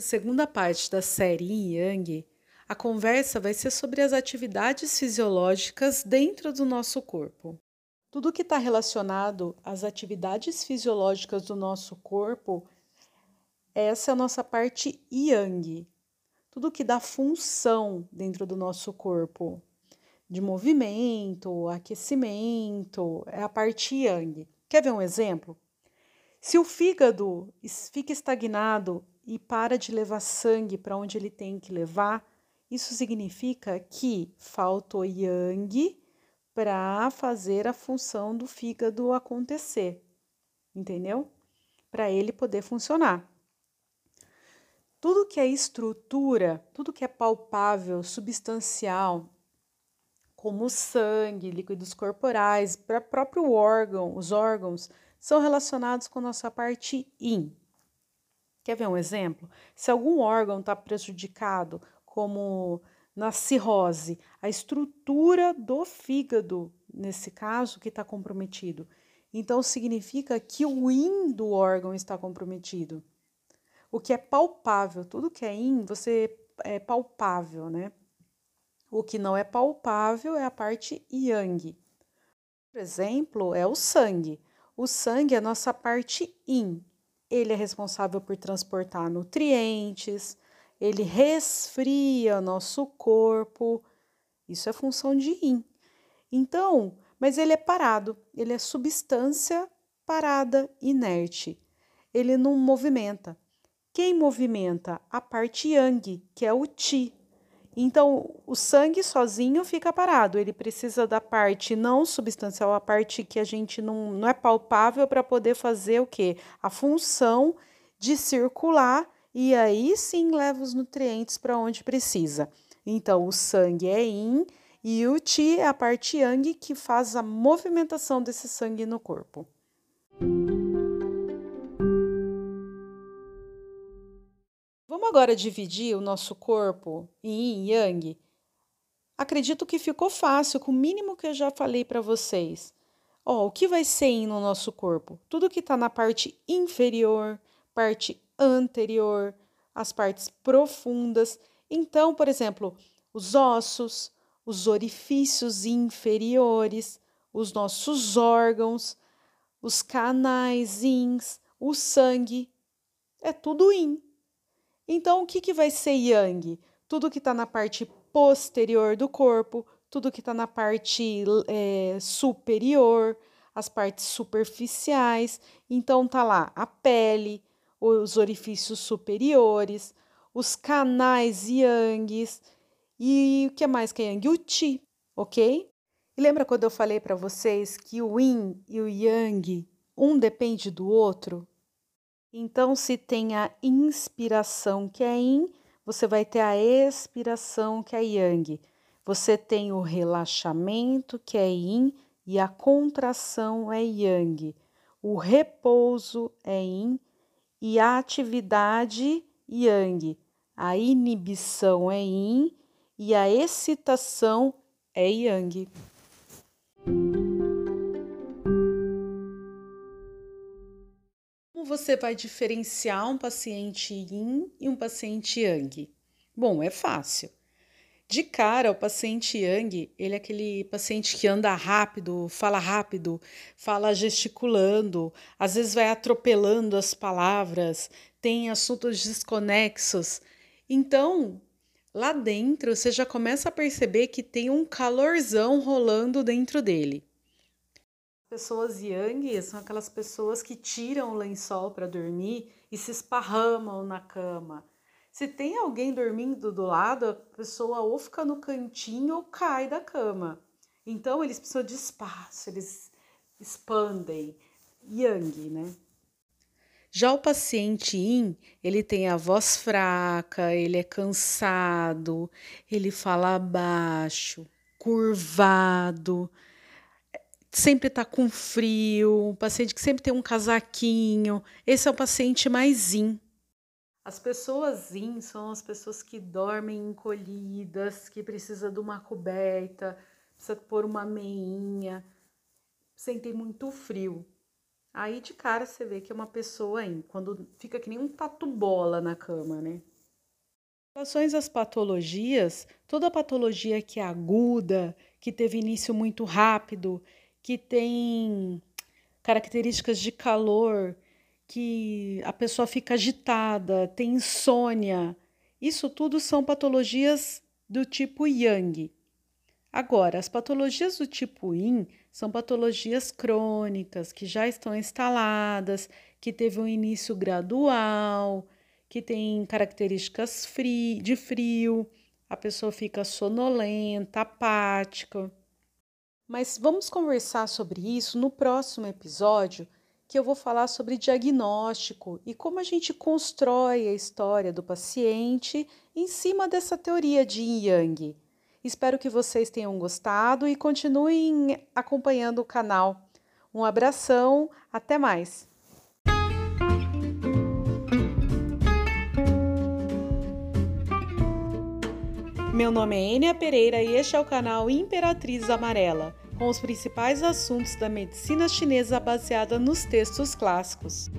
Essa segunda parte da série Yin Yang, a conversa vai ser sobre as atividades fisiológicas dentro do nosso corpo. Tudo que está relacionado às atividades fisiológicas do nosso corpo, essa é a nossa parte Yang. Tudo que dá função dentro do nosso corpo, de movimento, aquecimento, é a parte Yang. Quer ver um exemplo? Se o fígado fica estagnado e para de levar sangue para onde ele tem que levar, isso significa que faltou yang para fazer a função do fígado acontecer, entendeu? Para ele poder funcionar. Tudo que é estrutura, tudo que é palpável, substancial, como sangue, líquidos corporais, para próprio órgão, os órgãos, são relacionados com nossa parte yin. Quer ver um exemplo? Se algum órgão está prejudicado, como na cirrose, a estrutura do fígado, nesse caso, que está comprometido. Então, significa que o yin do órgão está comprometido. O que é palpável, tudo que é yin, você é palpável, né? O que não é palpável é a parte yang. Por exemplo, é o sangue. O sangue é a nossa parte yin. Ele é responsável por transportar nutrientes, ele resfria nosso corpo. Isso é função de yin. Então, mas ele é parado, ele é substância parada, inerte. Ele não movimenta. Quem movimenta? A parte yang, que é o ti. Então, o sangue sozinho fica parado, ele precisa da parte não substancial, a parte que a gente não, não é palpável para poder fazer o quê? A função de circular e aí sim leva os nutrientes para onde precisa. Então, o sangue é yin e o ti é a parte yang que faz a movimentação desse sangue no corpo. Agora dividir o nosso corpo em yin e yang? Acredito que ficou fácil com o mínimo que eu já falei para vocês. O que vai ser yin no nosso corpo? Tudo que está na parte inferior, parte anterior, as partes profundas. Então, por exemplo, os ossos, os orifícios inferiores, os nossos órgãos, os canais ins, o sangue, é tudo yin. Então, o que, que vai ser yang? Tudo que está na parte posterior do corpo, tudo que está na parte é, superior, as partes superficiais. Então, tá lá a pele, os orifícios superiores, os canais yangs e o que mais que é yang? O chi, ok? E lembra quando eu falei para vocês que o yin e o yang, um depende do outro? Então, se tem a inspiração, que é yin, você vai ter a expiração, que é yang. Você tem o relaxamento, que é yin, e a contração é yang. O repouso é yin e a atividade yang. A inibição é yin e a excitação é yang. Você vai diferenciar um paciente yin e um paciente yang? Bom, é fácil. De cara, o paciente yang, ele é aquele paciente que anda rápido, fala rápido, fala gesticulando, às vezes vai atropelando as palavras, tem assuntos desconexos. Então, lá dentro, você já começa a perceber que tem um calorzão rolando dentro dele. Pessoas yang são aquelas pessoas que tiram o lençol para dormir e se esparramam na cama. Se tem alguém dormindo do lado, a pessoa ou fica no cantinho ou cai da cama. Então eles precisam de espaço, eles expandem. Yang, né? Já o paciente Yin, ele tem a voz fraca, ele é cansado, ele fala baixo, curvado sempre está com frio, um paciente que sempre tem um casaquinho. Esse é o paciente mais zen. As pessoas zen são as pessoas que dormem encolhidas, que precisa de uma coberta, precisa pôr uma meinha, sentem muito frio. Aí de cara você vê que é uma pessoa yin, quando fica que nem um tatu bola na cama, né? Em relação às patologias, toda patologia que é aguda, que teve início muito rápido, que tem características de calor, que a pessoa fica agitada, tem insônia, isso tudo são patologias do tipo Yang. Agora, as patologias do tipo Yin são patologias crônicas que já estão instaladas, que teve um início gradual, que tem características de frio, a pessoa fica sonolenta, apática. Mas vamos conversar sobre isso no próximo episódio, que eu vou falar sobre diagnóstico e como a gente constrói a história do paciente em cima dessa teoria de Yin Yang. Espero que vocês tenham gostado e continuem acompanhando o canal. Um abração, até mais! Meu nome é Enia Pereira e este é o canal Imperatriz Amarela, com os principais assuntos da medicina chinesa baseada nos textos clássicos.